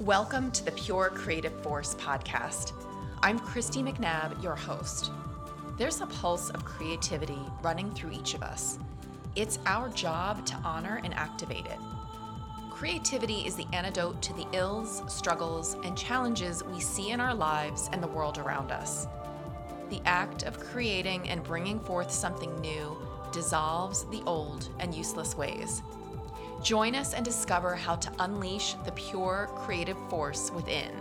Welcome to the Pure Creative Force podcast. I'm Christy McNabb, your host. There's a pulse of creativity running through each of us. It's our job to honor and activate it. Creativity is the antidote to the ills, struggles, and challenges we see in our lives and the world around us. The act of creating and bringing forth something new dissolves the old and useless ways. Join us and discover how to unleash the pure creative force within.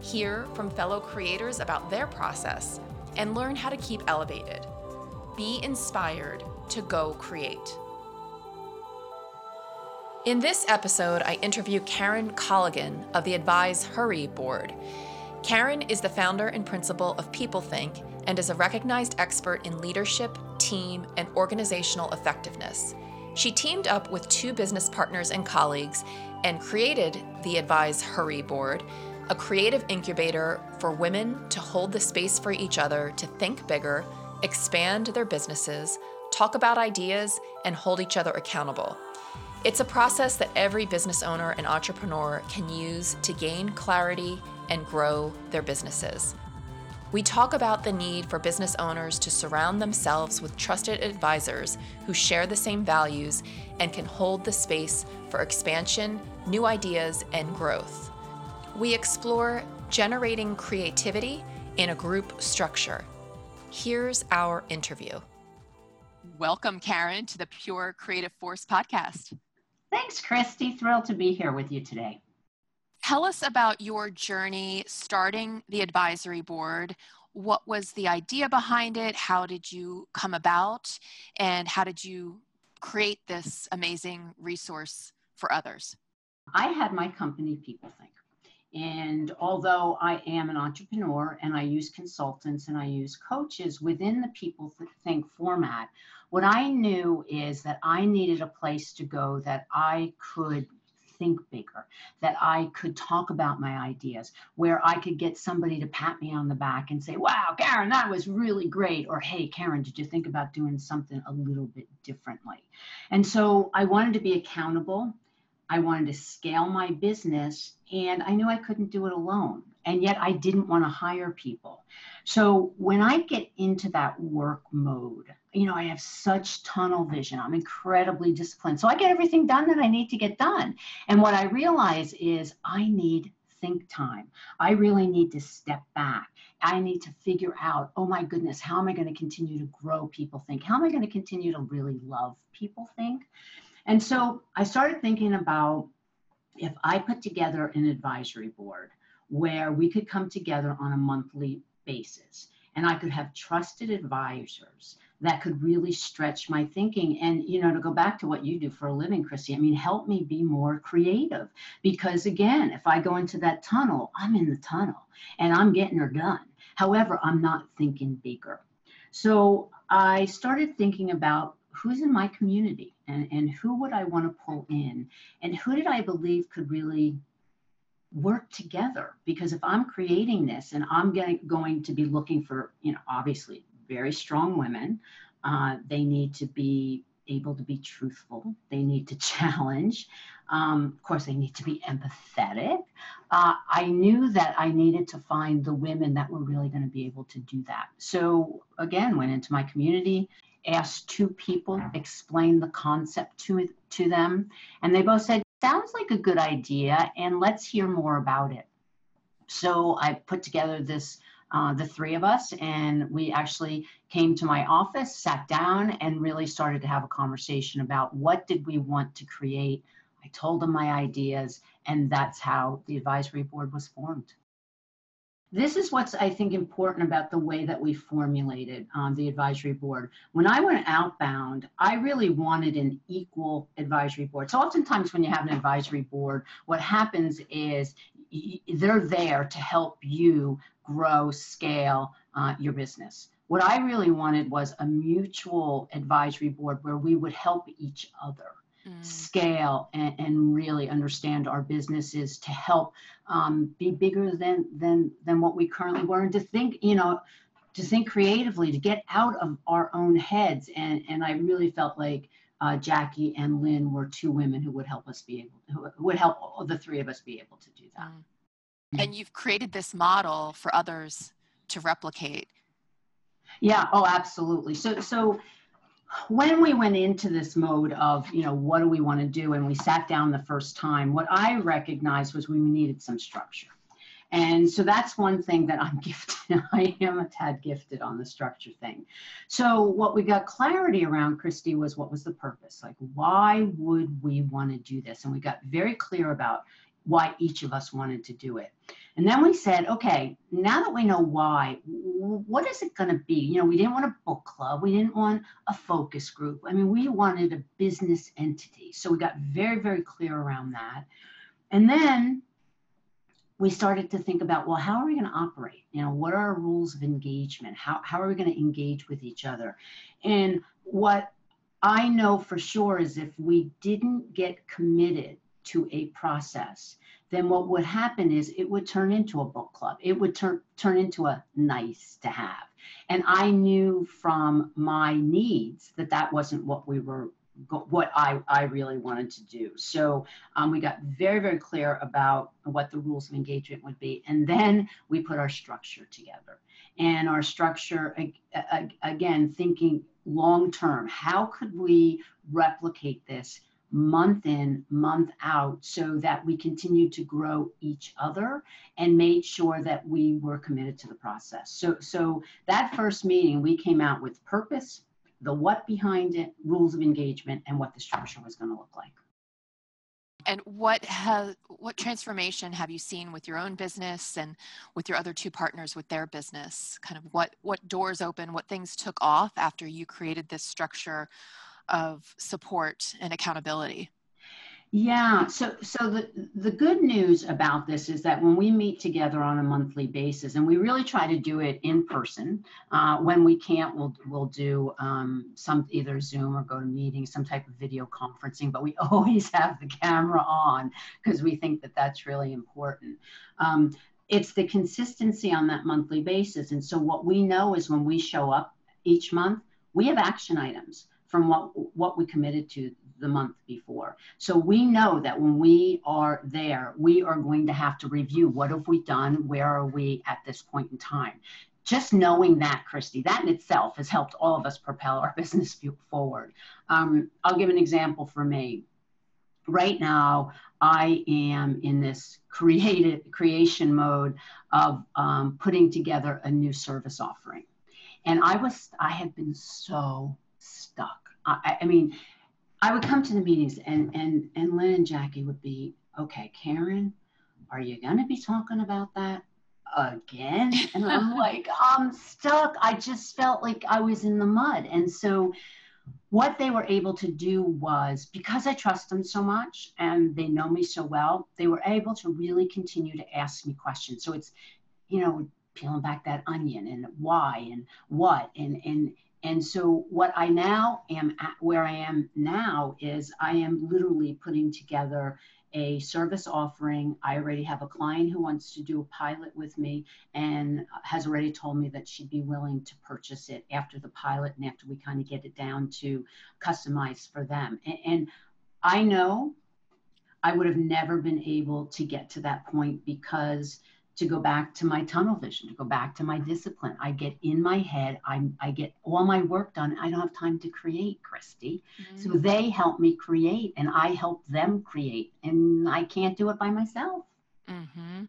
Hear from fellow creators about their process and learn how to keep elevated. Be inspired to go create. In this episode, I interview Karen Colligan of the Advise Her board. Karen is the founder and principal of PeopleThink and is a recognized expert in leadership, team, and organizational effectiveness. She teamed up with two business partners and colleagues and created the Advise Her Board, a creative incubator for women to hold the space for each other to think bigger, expand their businesses, talk about ideas, and hold each other accountable. It's a process that every business owner and entrepreneur can use to gain clarity and grow their businesses. We talk about the need for business owners to surround themselves with trusted advisors who share the same values and can hold the space for expansion, new ideas, and growth. We explore generating creativity in a group structure. Here's our interview. Welcome, Karen, to the Pure Creative Force podcast. Thanks, Christy. Thrilled to be here with you today. Tell us about your journey starting the advisory board. What was the idea behind it? How did you come about? And how did you create this amazing resource for others? I had my company, PeopleThink. And although I am an entrepreneur and I use consultants and I use coaches within the People Think format, what I knew is that I needed a place to go that I could think bigger, that I could talk about my ideas, where I could get somebody to pat me on the back and say, Wow, Karen, that was really great. Or, Hey, Karen, did you think about doing something a little bit differently? And so I wanted to be accountable. I wanted to scale my business, and I knew I couldn't do it alone. And yet I didn't want to hire people. So when I get into that work mode, you know, I have such tunnel vision. I'm incredibly disciplined. So I get everything done that I need to get done. And what I realize is I need think time. I really need to step back. I need to figure out, oh my goodness, how am I going to continue to grow PeopleThink? How am I going to continue to really love PeopleThink? And so I started thinking about if I put together an advisory board where we could come together on a monthly basis and I could have trusted advisors that could really stretch my thinking. And you know to go back to what you do for a living christy i mean help me be more creative. Because again if i go into that tunnel i'm in the tunnel and i'm getting her done. However i'm not thinking bigger. So i started thinking about who's in my community and, and who would i want to pull in and who did i believe could really work together? Because if i'm creating this and i'm getting, going to be looking for you know obviously very strong women. Uh, they need to be able to be truthful. They need to challenge. Um, of course, they need to be empathetic. Uh, I knew that I needed to find the women that were really going to be able to do that. So, again, went into my community, asked two people, explained the concept to, to them, and they both said, Sounds like a good idea, and let's hear more about it. So, I put together this uh, the three of us, and we actually came to my office, sat down, and really started to have a conversation about what did we want to create. I told them my ideas, and that's how the advisory board was formed. This is what's, I think, important about the way that we formulated um, the advisory board. When I went outbound, I really wanted an equal advisory board. So, oftentimes, when you have an advisory board, what happens is they're there to help you grow, scale uh, your business. What I really wanted was a mutual advisory board where we would help each other mm. scale and, and, really understand our businesses to help um, be bigger than than than what we currently were, and to think, you know, to think creatively, to get out of our own heads. And and I really felt like uh, Jackie and Lynn were two women who would help us be able, who would help all the three of us be able to do that. Mm. And you've created this model for others to replicate. Yeah. Oh, absolutely. So, so when we went into this mode of, you know, what do we want to do, and we sat down the first time, what I recognized was we needed some structure. And so that's one thing that I'm gifted. I am a tad gifted on the structure thing. So what we got clarity around, Christy, was what was the purpose? Like, why would we want to do this? And we got very clear about why each of us wanted to do it. And then we said, okay, now that we know why, what is it going to be? You know, we didn't want a book club. We didn't want a focus group. I mean, we wanted a business entity. So we got very, very clear around that. And then we started to think about well how are we going to operate? You know what are our rules of engagement? How, how are we going to engage with each other? And what i know for sure is if we didn't get committed to a process then what would happen is it would turn into a book club. It would turn turn into a nice to have. And i knew from my needs that that wasn't what we were what I, I really wanted to do. So um, we got very, very clear about what the rules of engagement would be. And then we put our structure together. And our structure, again, thinking long term, how could we replicate this month in, month out, so that we continue to grow each other and made sure that we were committed to the process. So, so that first meeting, we came out with purpose, the what behind it, rules of engagement, and what the structure was going to look like. And what has what transformation have you seen with your own business and with your other two partners with their business? Kind of what what doors open, what things took off after you created this structure of support and accountability? Yeah, so so the the good news about this is that when we meet together on a monthly basis, and we really try to do it in person. Uh, when we can't, we'll we'll do um, some either Zoom or go to meetings, some type of video conferencing. But we always have the camera on because we think that that's really important. Um, it's the consistency on that monthly basis, and so what we know is when we show up each month, we have action items from what what we committed to the month before. So we know that when we are there, we are going to have to review what have we done, where are we at this point in time. Just knowing that, Christy, that in itself has helped all of us propel our business forward. Um, I'll give an example for me. Right now, I am in this creative creation mode of um, putting together a new service offering, and I was I had been so stuck. I, I mean, I would come to the meetings and and and Lynn and Jackie would be, okay, Karen, are you gonna be talking about that again? And I'm like, I'm stuck. I just felt like I was in the mud. And so what they were able to do was because I trust them so much and they know me so well, they were able to really continue to ask me questions. So it's, you know, peeling back that onion and why and what and and and so, what I now am at, where I am now is I am literally putting together a service offering. I already have a client who wants to do a pilot with me and has already told me that she'd be willing to purchase it after the pilot and after we kind of get it down to customize for them. And, and I know I would have never been able to get to that point because to go back to my tunnel vision, to go back to my discipline. I get in my head, i I get all my work done. I don't have time to create, Christy. Mm-hmm. So they help me create and I help them create. And I can't do it by myself. Mm-hmm.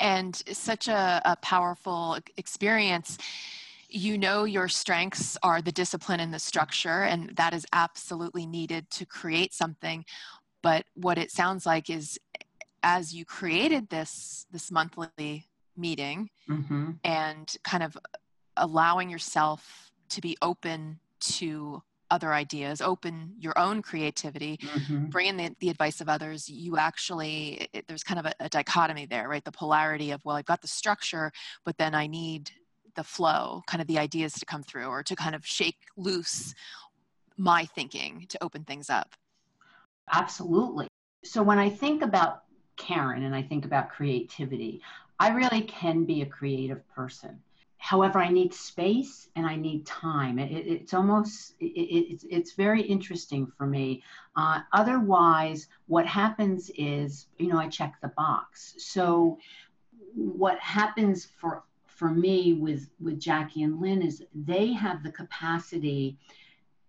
And such a, a powerful experience you know your strengths are the discipline and the structure and that is absolutely needed to create something but what it sounds like is as you created this this monthly meeting mm-hmm. and kind of allowing yourself to be open to other ideas open your own creativity mm-hmm. bring in the, the advice of others you actually it, there's kind of a, a dichotomy there right the polarity of well i've got the structure but then i need the flow kind of the ideas to come through or to kind of shake loose my thinking to open things up absolutely so when i think about Karen and I think about creativity, I really can be a creative person. however, I need space and I need time. It, it, it's almost it, it's it's very interesting for me. Uh, otherwise, what happens is you know I check the box. So what happens for for me with with Jackie and Lynn is they have the capacity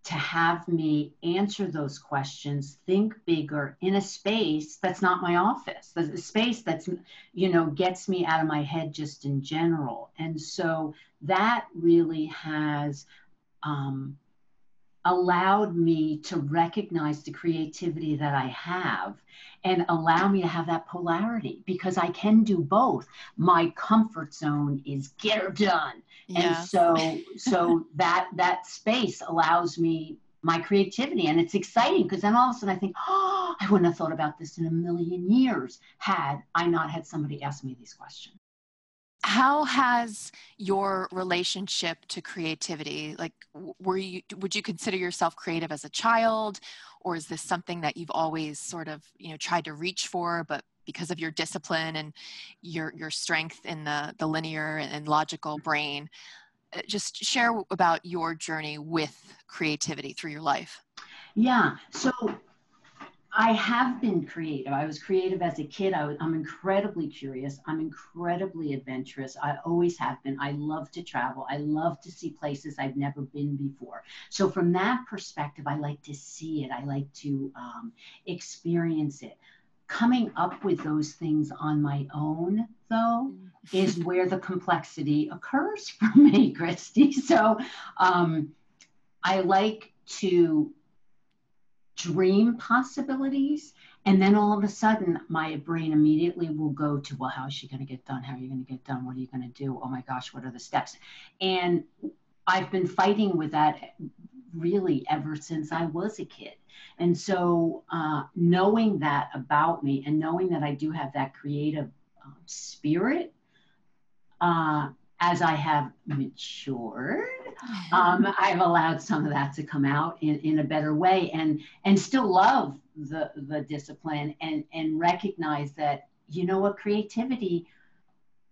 to have me answer those questions, think bigger in a space that's not my office, a space that's, you know, gets me out of my head just in general. And so that really has um, allowed me to recognize the creativity that I have and allow me to have that polarity because I can do both. My comfort zone is get her done. Yeah. And so so that that space allows me my creativity and it's exciting because then all of a sudden I think, oh, I wouldn't have thought about this in a million years had I not had somebody ask me these questions how has your relationship to creativity like were you would you consider yourself creative as a child or is this something that you've always sort of you know tried to reach for but because of your discipline and your your strength in the the linear and logical brain uh, just share about your journey with creativity through your life? Yeah so I have been creative. I was creative as a kid. I am incredibly curious. I'm incredibly adventurous. I always have been. I love to travel. I love to see places I've never been before. So, from that perspective, I like to see it. I like to um, experience it. Coming up with those things on my own, though, is where the complexity occurs for me, Christy. So, um, I like to dream possibilities. And then all of a sudden, my brain immediately will go to, well, how is she going to get done? How are you going to get done? What are you going to do? Oh my gosh, what are the steps? And I've been fighting with that really ever since I was a kid. And so, uh, knowing that about me and knowing that I do have that creative um, spirit, uh, as I have matured, um, I've allowed some of that to come out in, in a better way and and still love the the discipline and and recognize that you know what creativity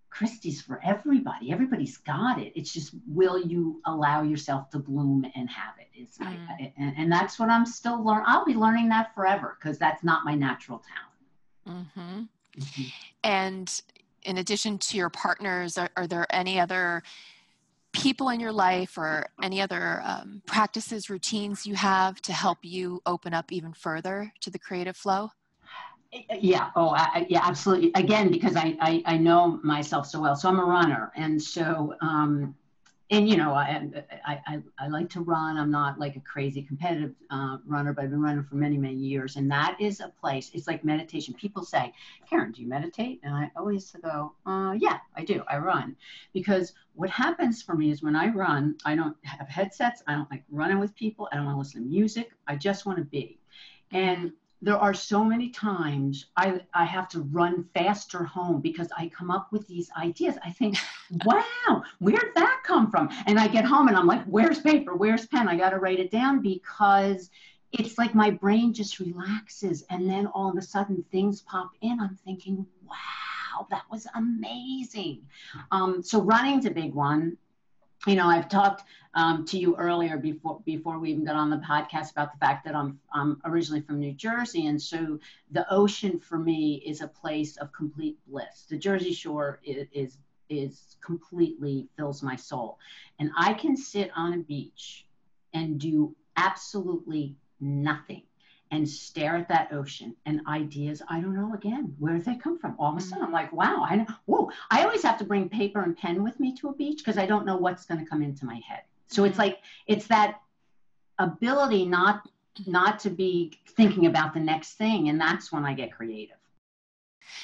Christie's for everybody. Everybody's got it. It's just will you allow yourself to bloom and have it? Is mm. I, and, and, that's what I'm still learning. I'll be learning that forever because that's not my natural talent. Mm-hmm. Mm-hmm. And in addition to your partners, are, are there any other people in your life or any other um, practices, routines you have to help you open up even further to the creative flow? Yeah. Oh, I, yeah, absolutely. Again, because I, I, I know myself so well. So I'm a runner, and so um, and you know, I, I, I, like to run. I'm not like a crazy competitive uh, runner, but I've been running for many, many years. And that is a place, it's like meditation. People say, Karen, do you meditate? And I always go, uh, yeah, I do. I run. Because what happens for me is when I run, I don't have headsets. I don't like running with people. I don't want to listen to music. I just want to be. And there are so many times I, I have to run faster home because I come up with these ideas. I think, wow, where'd that come from? And I get home and I'm like, where's paper? Where's pen? I got to write it down because it's like my brain just relaxes. And then all of a sudden things pop in. I'm thinking, wow, that was amazing. Um, so running's a big one you know, I've talked um, to you earlier before before we even got on the podcast about the fact that I'm I'm originally from New Jersey, and so the ocean for me is a place of complete bliss. The Jersey Shore is is, is completely fills my soul, and I can sit on a beach and do absolutely nothing and stare at that ocean and ideas i don't know again where did they come from all of a sudden i'm like wow i know whoa i always have to bring paper and pen with me to a beach because i don't know what's going to come into my head so it's mm-hmm. like it's that ability not not to be thinking about the next thing and that's when i get creative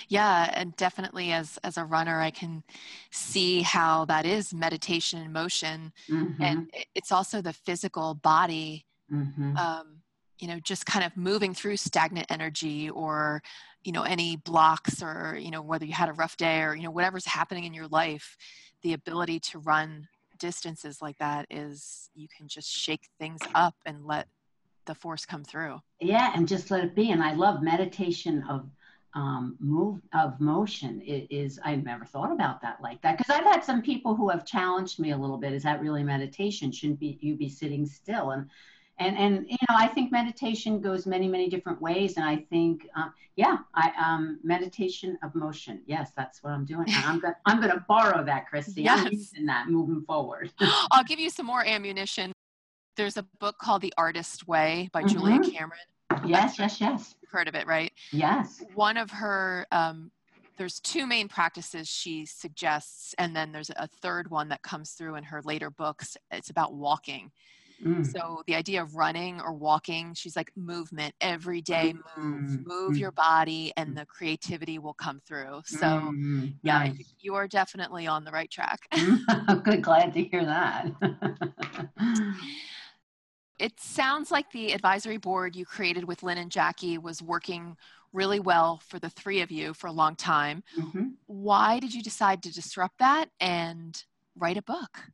yeah and definitely as as a runner i can see how that is meditation in motion mm-hmm. and it's also the physical body mm-hmm. um, you know just kind of moving through stagnant energy or you know any blocks or you know whether you had a rough day or you know whatever's happening in your life the ability to run distances like that is you can just shake things up and let the force come through yeah and just let it be and i love meditation of um, move of motion is, I've never thought about that like that because I've had some people who have challenged me a little bit. Is that really meditation? Shouldn't be you be sitting still? And and and you know I think meditation goes many many different ways. And I think uh, yeah, I um meditation of motion. Yes, that's what I'm doing. And I'm gonna I'm gonna borrow that, Christy. Yes. I'm using that moving forward. I'll give you some more ammunition. There's a book called The Artist Way by mm-hmm. Julia Cameron Yes, yes, yes. You've heard of it, right? Yes. One of her, um, there's two main practices she suggests, and then there's a third one that comes through in her later books. It's about walking. Mm. So the idea of running or walking, she's like movement every day, move, mm. move mm. your body, and the creativity will come through. So mm. yeah, nice. you are definitely on the right track. Good, glad to hear that. it sounds like the advisory board you created with Lynn and Jackie was working really well for the three of you for a long time. Mm-hmm. Why did you decide to disrupt that and write a book?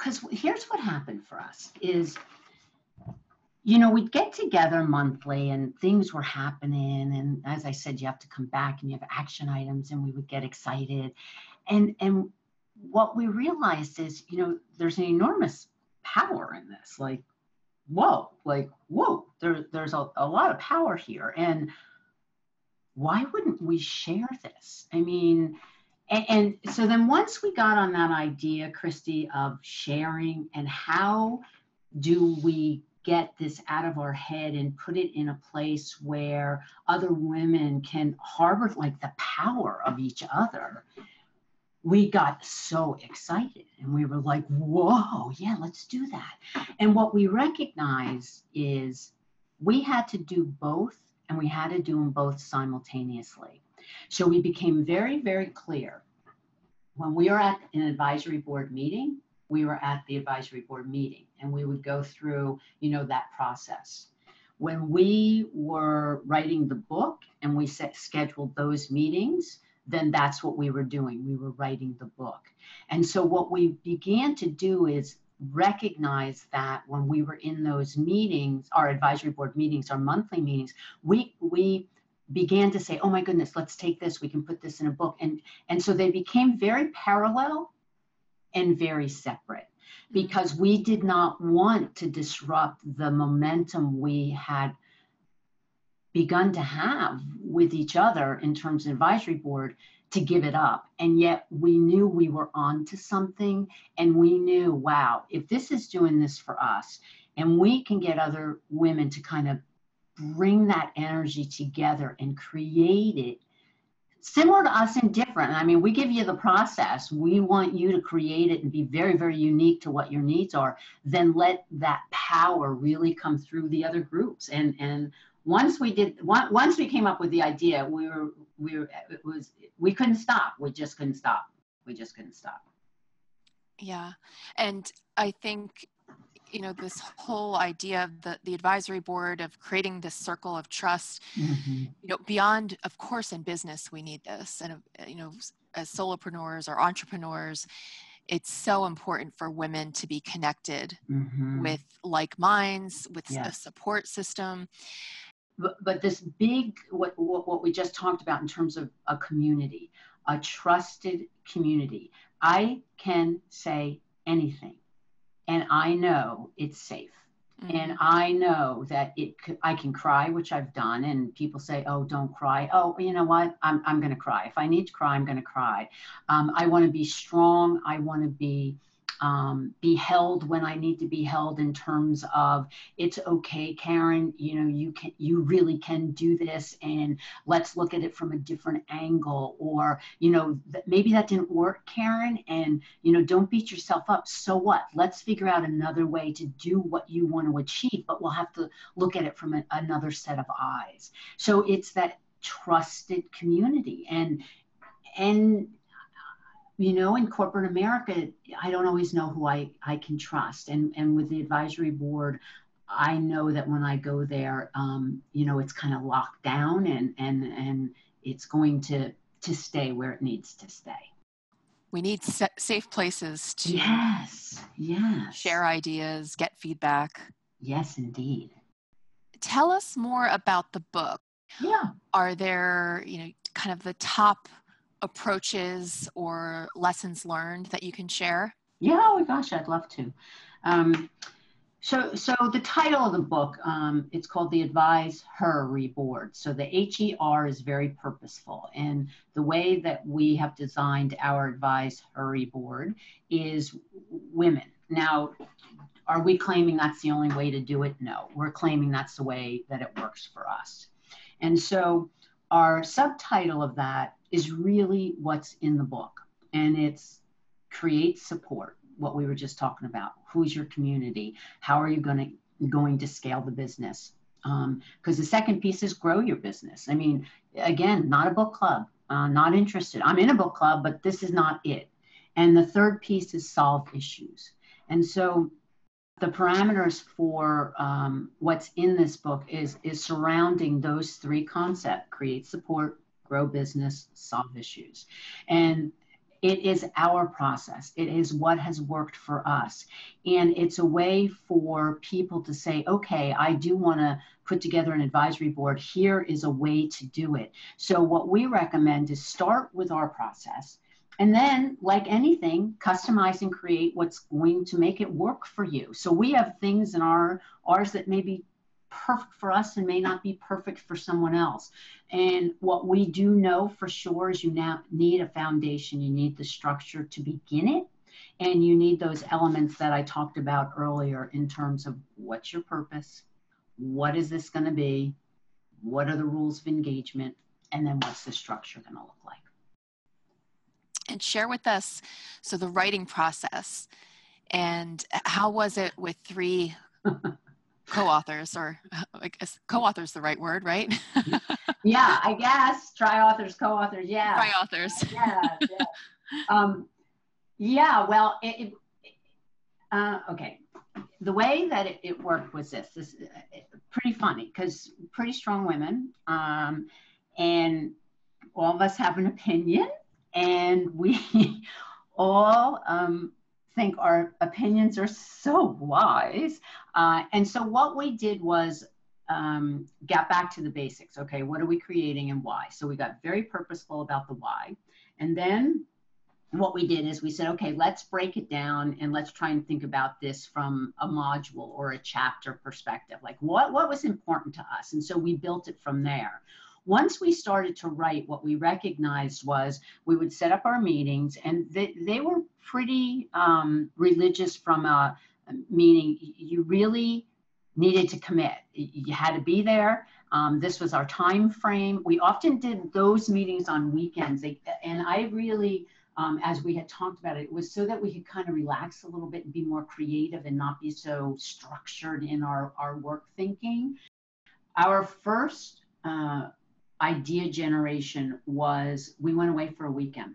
Because here's what happened for us is you know we'd get together monthly and things were happening and as i said you have to come back and you have action items and we would get excited and and what we realized is you know there's an enormous power in this. Like, whoa, like, whoa, there, there's a, a lot of power here. And why wouldn't we share this? I mean, and, and so then once we got on that idea, Christy, of sharing and how do we get this out of our head and put it in a place where other women can harbor like the power of each other we got so excited and we were like, whoa, yeah, let's do that. And what we recognize is we had to do both and we had to do them both simultaneously. So we became very, very clear. When we were at an advisory board meeting, we were at the advisory board meeting and we would go through, you know, that process. When we were writing the book and we set, scheduled those meetings, then that's what we were doing. We were writing the book. And so what we began to do is recognize that when we were in those meetings, our advisory board meetings, our monthly meetings, we we began to say, "Oh my goodness, let's take this. We can put this in a book." And and so they became very parallel and very separate mm. because we did not want to disrupt the momentum we had begun to have with each other in terms of advisory board to give it up. And yet we knew we were on to something and we knew, wow, if this is doing this for us and we can get other women to kind of bring that energy together and create it similar to us and different. I mean, we give you the process. We want you to create it and be very, very unique to what your needs are. Then let that power really come through the other groups and and once we did once we came up with the idea we were we were it was we couldn't stop we just couldn't stop we just couldn't stop yeah and i think you know this whole idea of the, the advisory board of creating this circle of trust mm-hmm. you know beyond of course in business we need this and you know as solopreneurs or entrepreneurs it's so important for women to be connected mm-hmm. with like minds with yes. a support system but, but this big what, what, what we just talked about in terms of a community a trusted community i can say anything and i know it's safe. Mm-hmm. and i know that it i can cry which i've done and people say oh don't cry. Oh you know what? I'm, I'm going to cry. If i need to cry i'm going to cry. Um, i want to be strong. I want to be um, be held when I need to be held in terms of it's okay, Karen, you know, you can, you really can do this and let's look at it from a different angle or, you know, th- maybe that didn't work, Karen, and, you know, don't beat yourself up. So what? Let's figure out another way to do what you want to achieve, but we'll have to look at it from a, another set of eyes. So it's that trusted community and, and you know in corporate america i don't always know who i i can trust. And and with the advisory board i know that when i go there um, you know it's kind of locked down and and and it's going to to stay where it needs to stay. We need safe places to yes yes. share ideas get feedback. Yes indeed. Tell us more about the book. Yeah. Are there, you know, kind of the top approaches or lessons learned that you can share? Yeah, oh gosh, I'd love to. Um, so, so the title of the book, um, it's called the Advise Her Board. So the HER is very purposeful, and the way that we have designed our Advise Her Board is women. Now, are we claiming that's the only way to do it? No, we're claiming that's the way that it works for us. And so, our subtitle of that is really what's in the book, and it's create support what we were just talking about. Who's your community? How are you going to going to scale the business? Because um, the second piece is grow your business. I mean, again, not a book club. Uh, not interested. I'm in a book club, but this is not it. And the third piece is solve issues. And so the parameters for um, what's in this book is is surrounding those three concepts: create support, grow business, solve issues. And it is our process. It is what has worked for us. And it's a way for people to say, okay, I do want to put together an advisory board. Here is a way to do it. So, what we recommend is start with our process. And then, like anything, customize and create what's going to make it work for you. So we have things in our ours that may be perfect for us and may not be perfect for someone else. And what we do know for sure is you now need a foundation, you need the structure to begin it. And you need those elements that I talked about earlier in terms of what's your purpose, what is this going to be, what are the rules of engagement, and then what's the structure going to look like. And share with us so the writing process and how was it with three co-authors or I guess co-author is the right word, right? yeah, I guess tri-authors, co-authors, yeah. Tri-authors. yeah, yeah. Um, yeah, well, it, it uh, okay. The way that it, it, worked was this, this uh, pretty funny because pretty strong women, um, and all of us have an opinion, and we all um, think our opinions are so wise. Uh, and so what we did was um, get back to the basics. Okay, what are we creating and why? So we got very purposeful about the why. And then what we did is we said, okay, let's break it down and let's try and think about this from a module or a chapter perspective. Like what, what was important to us? And so we built it from there. Once we started to write, what we recognized was we would set up our meetings, and they, they were pretty um, religious from a meaning you really needed to commit. You had to be there. Um, this was our time frame. We often did those meetings on weekends, and I really. Um, as we had talked about it, it was so that we could kind of relax a little bit and be more creative and not be so structured in our, our work thinking. Our first uh, idea generation was we went away for a weekend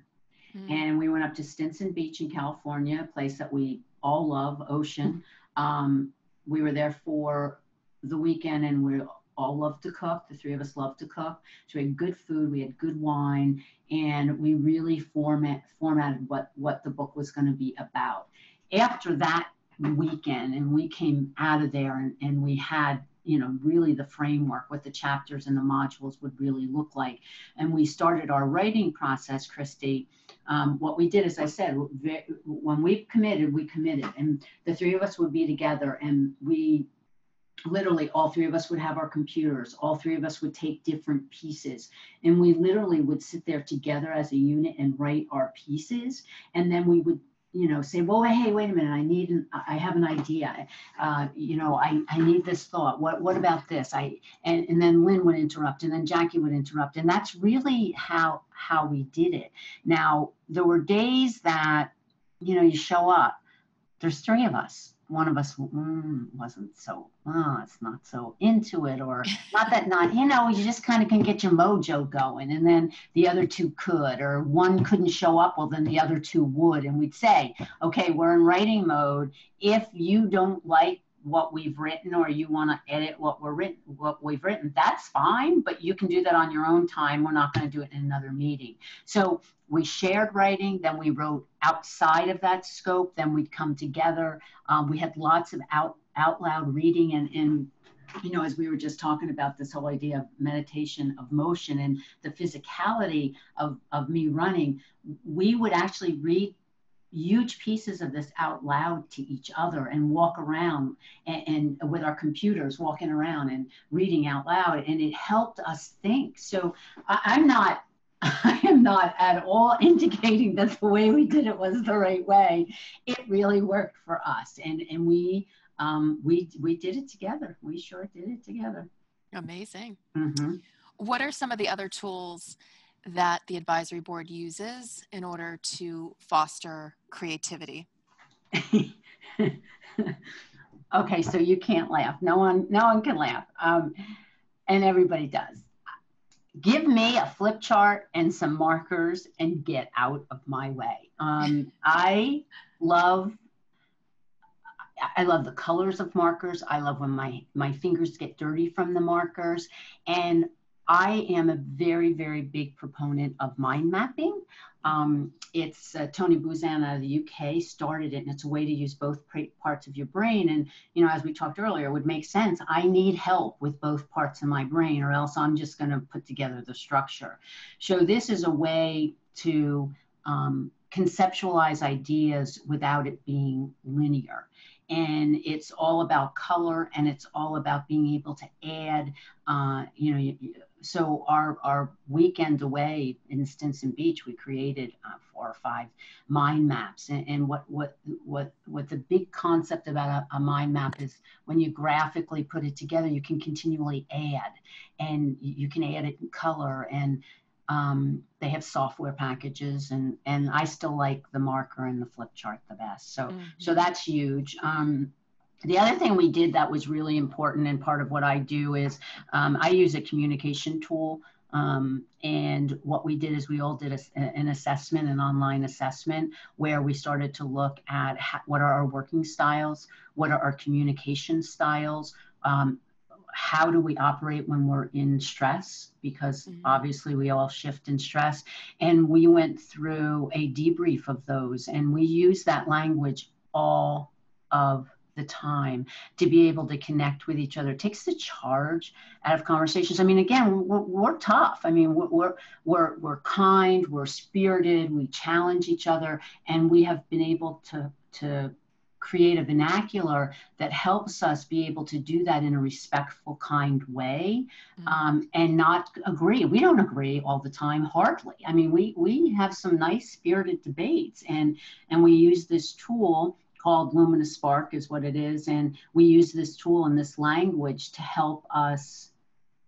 mm. and we went up to Stinson Beach in California, a place that we all love, ocean. Um, we were there for the weekend and we all love to cook. The three of us love to cook. So we had good food, we had good wine, and we really format formatted what what the book was going to be about. After that weekend, and we came out of there and, and we had you know really the framework what the chapters and the modules would really look like. And we started our writing process christy. Um, what we did as i said when we committed we committed. And the three of us would be together and we literally all three of us would have our computers. All three of us would take different pieces. And we literally would sit there together as a unit and write our pieces. And then we would you know, say, well, hey, wait a minute, I need, an, I have an idea. Uh, you know, I, I need this thought. What, what about this? I, and, and then Lynn would interrupt and then Jackie would interrupt. And that's really how, how we did it. Now, there were days that, you know, you show up, there's three of us one of us mm, wasn't so oh, it's not so into it or not that not you know you just kind of can get your mojo going and then the other two could or one couldn't show up well then the other two would and we'd say okay we're in writing mode. If you don't like what we've written or you want to edit what we're written what we've written that's fine but you can do that on your own time. We're not going to do it in another meeting. So we shared writing then we wrote outside of that scope then we'd come together. Um, we had lots of out out loud reading and, and you know, as we were just talking about this whole idea of meditation of motion and the physicality of, of me running, we would actually read huge pieces of this out loud to each other and walk around and, and, with our computers walking around and reading out loud. And it helped us think. So I, i'm not i am not at all indicating that the way we did it was the right way. It really worked for us. And and we um, we we did it together. We sure did it together. Amazing. Mm-hmm. what are some of the other tools that the advisory board uses in order to foster creativity? okay, so you can't laugh. No one, no one can laugh, um, and everybody does. Give me a flip chart and some markers and get out of my way. Um, I love I love the colors of markers. I love when my my fingers get dirty from the markers, and I am a very, very big proponent of mind mapping. Um, it's uh, Tony Buzan out of the UK started it, and it's a way to use both parts of your brain. And you know, as we talked earlier, it would make sense. I need help with both parts of my brain, or else I'm just going to put together the structure. So this is a way to um, conceptualize ideas without it being linear and it's all about color and it's all about being able to add uh, you know so our our weekend away in Stinson Beach, we created uh, four or five mind maps. And, and, what what what what the big concept about a, a, mind map is when you graphically put it together, you can continually add, and you can add it in color and um, they have software packages and and I still like the marker and the flip chart the best. So mm-hmm. so that's huge. Um, the other thing we did that was really important and part of what I do is um, I use a communication tool. Um, and what we did is we all did a, an assessment, an online assessment, where we started to look at ha- what are our working styles, what are our communication styles, um, how do we operate when we're in stress because mm-hmm. obviously we all shift in stress and we went through a debrief of those and we use that language all of the time to be able to connect with each other it takes the charge out of conversations i mean again we're, we're tough i mean we're, we're we're kind we're spirited we challenge each other and we have been able to to create a vernacular that helps us be able to do that in a respectful, kind way, mm-hmm. um, and not agree. We don't agree all the time, hardly. I mean, we we have some nice spirited debates, and and we use this tool called Lumina Spark, is what it is. And we use this tool and this language to help us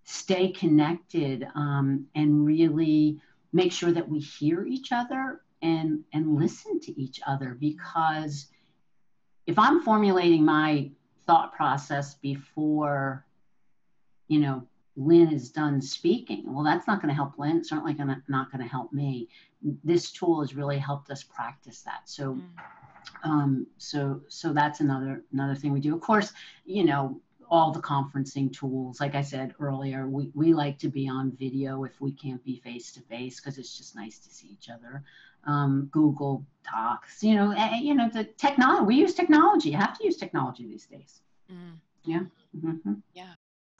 stay connected um, and really make sure that we hear each other and and listen to each other because if i'm formulating my thought process before you know lynn is done speaking well that's not going to help lynn it's certainly gonna, not going to help me this tool has really helped us practice that so mm um, so so that's another another thing we do. Of course you know all the conferencing tools like i said earlier we, we like to be on video if we can't be face to face because it's just nice to see each other. Um, google docs you know you know the technology we use technology. You have to use technology these days. Mm. yeah. Mm-hmm. yeah.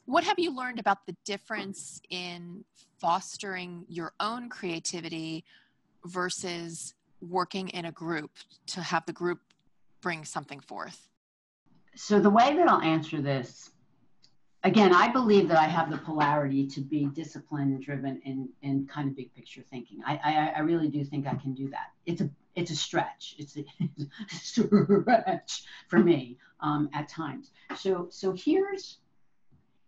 What have you learned about the difference in fostering your own creativity versus working in a group to have the group bring something forth? So, the way that I'll answer this, again, I believe that I have the polarity to be disciplined, driven, and, and kind of big picture thinking. I, I, I really do think I can do that. It's a it's a stretch. It's a, stretch for me um, at times. So so here's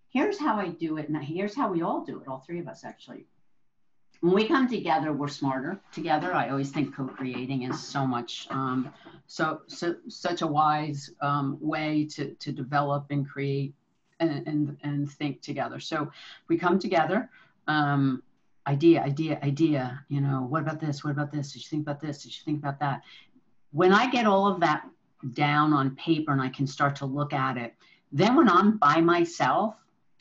here's how I do it, and here's how we all do it. All three of us actually when we come together, we're smarter together. I always think co-creating is so much, um, so, so such a wise um, way to, to develop and create and, and, and think together. So we come together, um, idea, idea, idea, you know, what about this? What about this? Did you think about this? Did you think about that? When I get all of that down on paper and I can start to look at it, then when I'm by myself,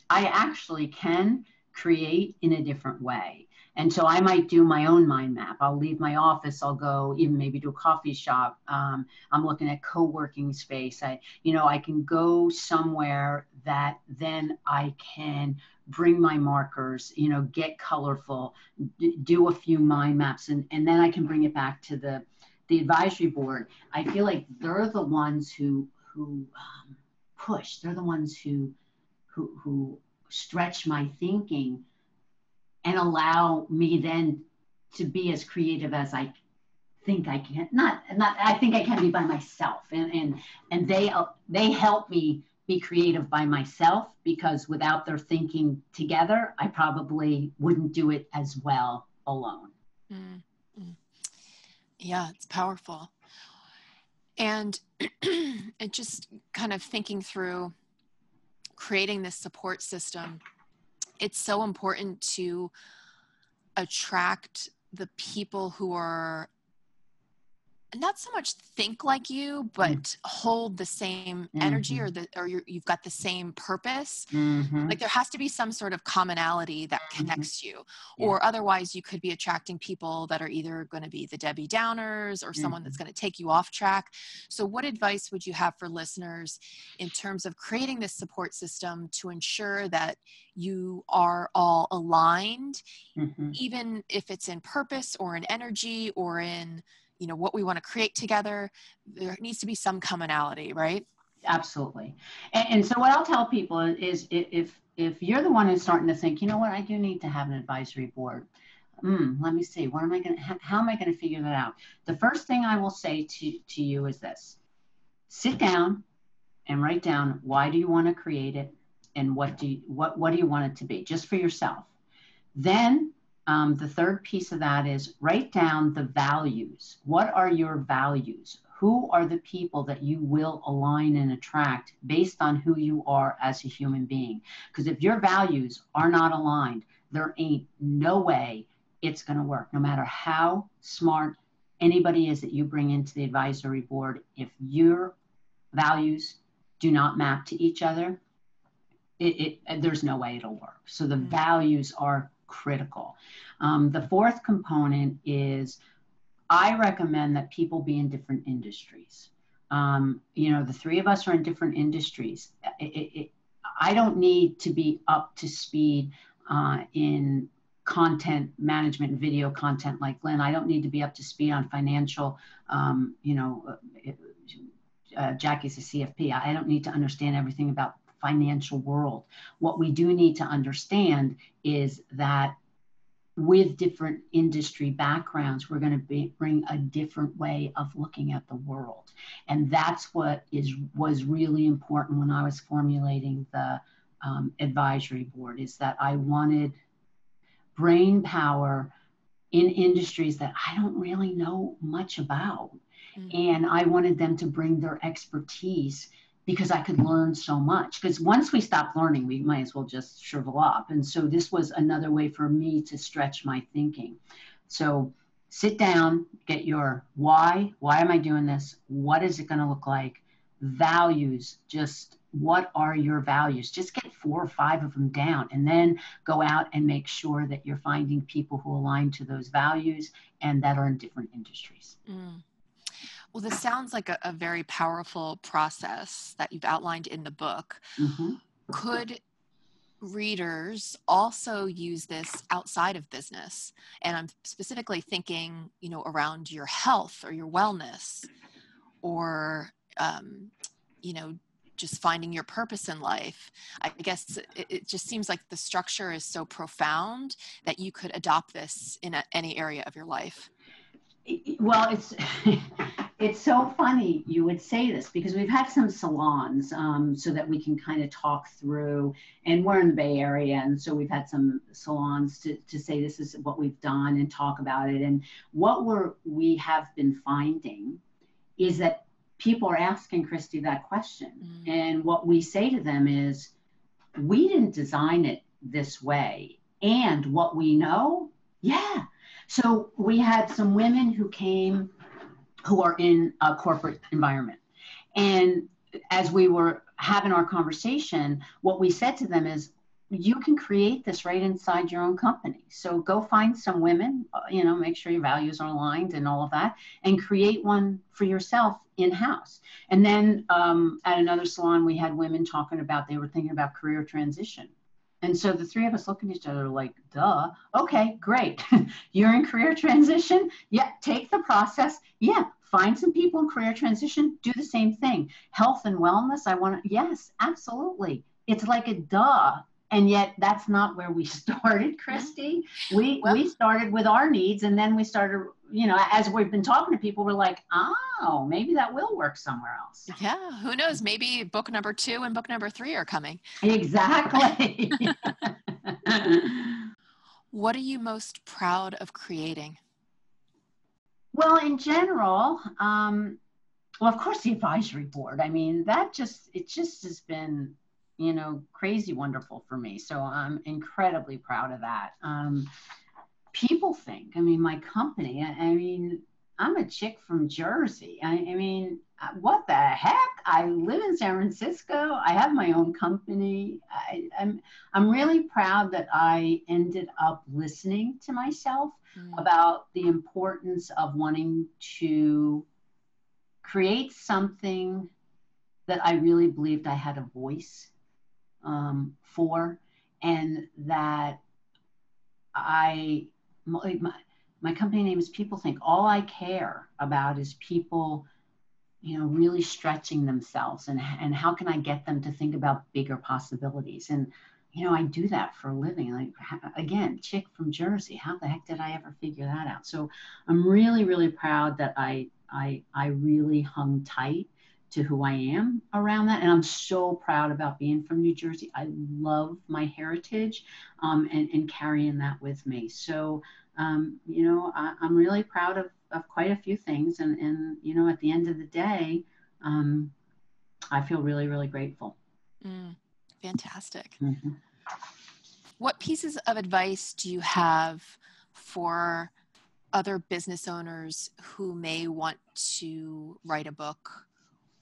I actually can create in a different way And so I might do my own mind map. I'll leave my office. I'll go even maybe to a coffee shop. Um, I'm looking at co-working space. I, you know, I can go somewhere that then I can bring my markers, you know, get colorful, d- do a few mind maps, and, and then I can bring it back to the, the advisory board. I feel like they're the ones who, who um, push. They're the ones who, who, who stretch my thinking and allow me then to be as creative as I think I can. Not, not, I think I can be by myself. And, and, and they, they help me be creative by myself because without their thinking together, I probably wouldn't do it as well alone. Mm-hmm. Yeah, it's powerful. And it just kind of thinking through creating this support system, it's so important to attract the people who are not so much think like you but mm. hold the same mm-hmm. energy or the or you have got the same purpose mm-hmm. like there has to be some sort of commonality that mm-hmm. connects mm-hmm. you yeah. or otherwise you could be attracting people that are either going to be the debbie downers or someone that's mm-hmm. going to take you off track so what advice would you have for listeners in terms of creating this support system to ensure that you are all aligned mm-hmm. even if it's in purpose or in energy or in you know what we want to create together there needs to be some commonality right? Absolutely. And, and, so what i'll tell people is if if you're the one who's starting to think you know what? I do need to have an advisory board. Mm, let me see. What am i going to how am i going to figure that out? The first thing i will say to to you is this. Sit down and write down why do you want to create it and what do you what what do you want it to be just for yourself. Then um, the third piece of that is write down the values. What are your values? Who are the people that you will align and attract based on who you are as a human being? Because if your values are not aligned, there ain't no way it's going to work, no matter how smart anybody is that you bring into the advisory board. If your values do not map to each other, it, it there's no way it'll work. So the mm-hmm. values are critical. Um, the fourth component is I recommend that people be in different industries. Um, you know, the three of us are in different industries. It, it, it, I don't need to be up to speed uh, in content management, video content like Glenn. I don't need to be up to speed on financial, um, you know, uh, uh Jackie's a CFP. I don't need to understand everything about financial world. What we do need to understand is that with different industry backgrounds, we're going to be, bring a different way of looking at the world. And that's what is was really important when I was formulating the um, advisory board is that I wanted brain power in industries that I don't really know much about. Mm-hmm. And I wanted them to bring their expertise because I could learn so much. Because once we stop learning, we might as well just shrivel up. And so this was another way for me to stretch my thinking. So sit down, get your why. Why am I doing this? What is it going to look like? Values, just what are your values? Just get four or five of them down and then go out and make sure that you're finding people who align to those values and that are in different industries. Mm. Well, this sounds like a, a very powerful process that you've outlined in the book. Mm-hmm. Could readers also use this outside of business? And I'm specifically thinking, you know, around your health or your wellness or, um, you know, just finding your purpose in life. I guess it, it, just seems like the structure is so profound that you could adopt this in a, any area of your life. Well, it's it's so funny you would say this because we've had some salons um, so that we can kind of talk through, and we're in the Bay Area, and so we've had some salons to, to say this is what we've done and talk about it. And what we're we have been finding is that people are asking Christy that question, mm. and what we say to them is, we didn't design it this way, and what we know, yeah. So we had some women who came who are in a corporate environment. And as we were having our conversation, what we said to them is, you can create this right inside your own company. So go find some women, uh, you know, make sure your values are aligned and all of that, and create one for yourself in house. And then um, at another salon, we had women talking about they were thinking about career transition. And so the three of us look at each other like, duh, okay, great. You're in career transition. Yeah, take the process. Yeah, find some people in career transition, do the same thing. Health and wellness, I want to, yes, absolutely. It's like a duh and yet that's not where we started christy. We well, we started with our needs and then we started you know as we've been talking to people we're like oh maybe that will work somewhere else. Yeah who knows? Maybe book number two and book number three are coming. Exactly. What are you most proud of creating well in general um, well of course the advisory board i mean that just it just has been you know, crazy wonderful for me. So I'm incredibly proud of that. Um, PeopleThink, I mean, my company, I, I, mean, I'm a chick from Jersey. I, I mean, what the heck? I live in San Francisco. I have my own company. I, I'm, I'm really proud that I ended up listening to myself mm. about the importance of wanting to create something that I really believed I had a voice um, for, and that I, my, my company name is PeopleThink. All I care about is people, you know, really stretching themselves and, and how can I get them to think about bigger possibilities. And, you know, I do that for a living. Like, again, chick from Jersey. How the heck did I ever figure that out? So I'm really, really proud that I, I, I really hung tight to who I am around that. And I'm so proud about being from New Jersey. I love my heritage um, and, and carrying that with me. So, um, you know, I, am really proud of, of quite a few things. And, and, you know, at the end of the day, um, I feel really, really grateful. Mm, fantastic. Mm-hmm. What pieces of advice do you have for other business owners who may want to write a book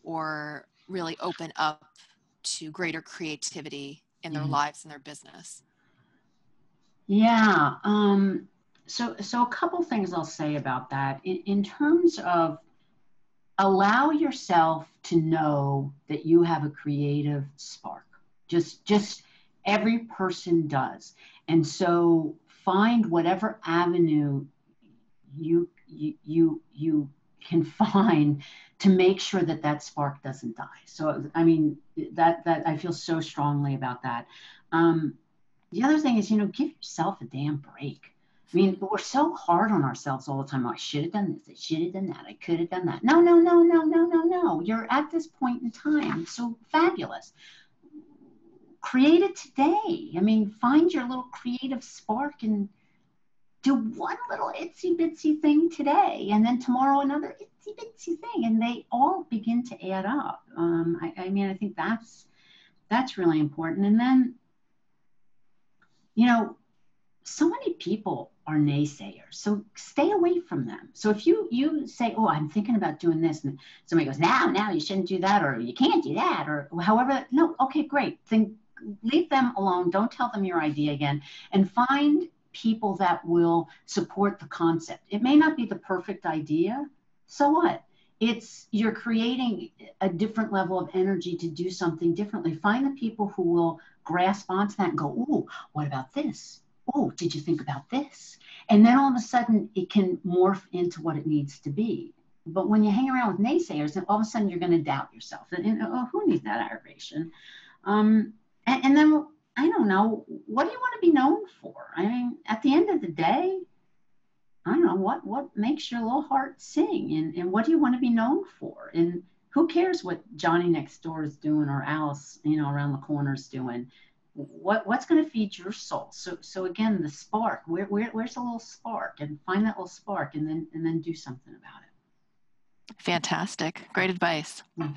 or really open up to greater creativity in their mm. lives and their business? Yeah. Um, so, so a couple things I'll say about that. In, in terms of allow yourself to know that you have a creative spark. Just, just every person does, and so find whatever avenue you you you, can find to make sure that that spark doesn't die. So, I mean, that that I feel so strongly about that. Um, the other thing is, you know, give yourself a damn break. I mean, we're so hard on ourselves all the time. Oh, I should have done this. I should have done that. I could have done that. No, no, no, no, no, no, no. You're at this point in time. So fabulous. Create it today. I mean, find your little creative spark and do one little itsy bitsy thing today, and then tomorrow another itsy bitsy thing, and they all begin to add up. Um, I, I mean, I think that's that's really important. And then, you know, so many people are naysayers so stay away from them so if you you say oh i'm thinking about doing this and somebody goes now now you shouldn't do that or you can't do that or however no okay great then leave them alone don't tell them your idea again and find people that will support the concept. It may not be the perfect idea. So what? It's you're creating a different level of energy to do something differently. Find the people who will grasp onto that and go, "Oh, what about this? Oh, did you think about this?" And then all of a sudden, it can morph into what it needs to be. But when you hang around with naysayers, all of a sudden you're going to doubt yourself. And, and oh, who needs that aggravation? Um, and, and then I don't know, what do you want to be known for? I mean, at the end of the day, I don't know what what makes your little heart sing and, and what do you want to be known for? And who cares what Johnny next door is doing or Alice, you know, around the corner is doing? What what's going to feed your soul? So so again, the spark. Where, where where's the little spark? And find that little spark, and then and then do something about it. Fantastic, great advice. Mm.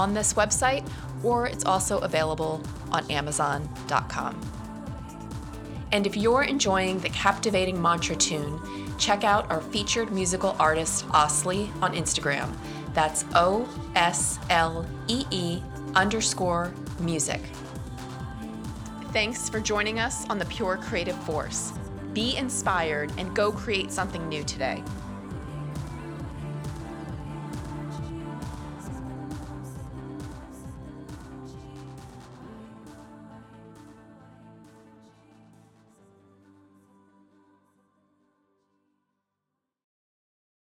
on this website, or it's also available on Amazon.com. And if you're enjoying the captivating mantra tune, check out our featured musical artist, Oslee, on Instagram. That's O S L E E underscore music. Thanks for joining us on the Pure Creative Force. Be inspired and go create something new today.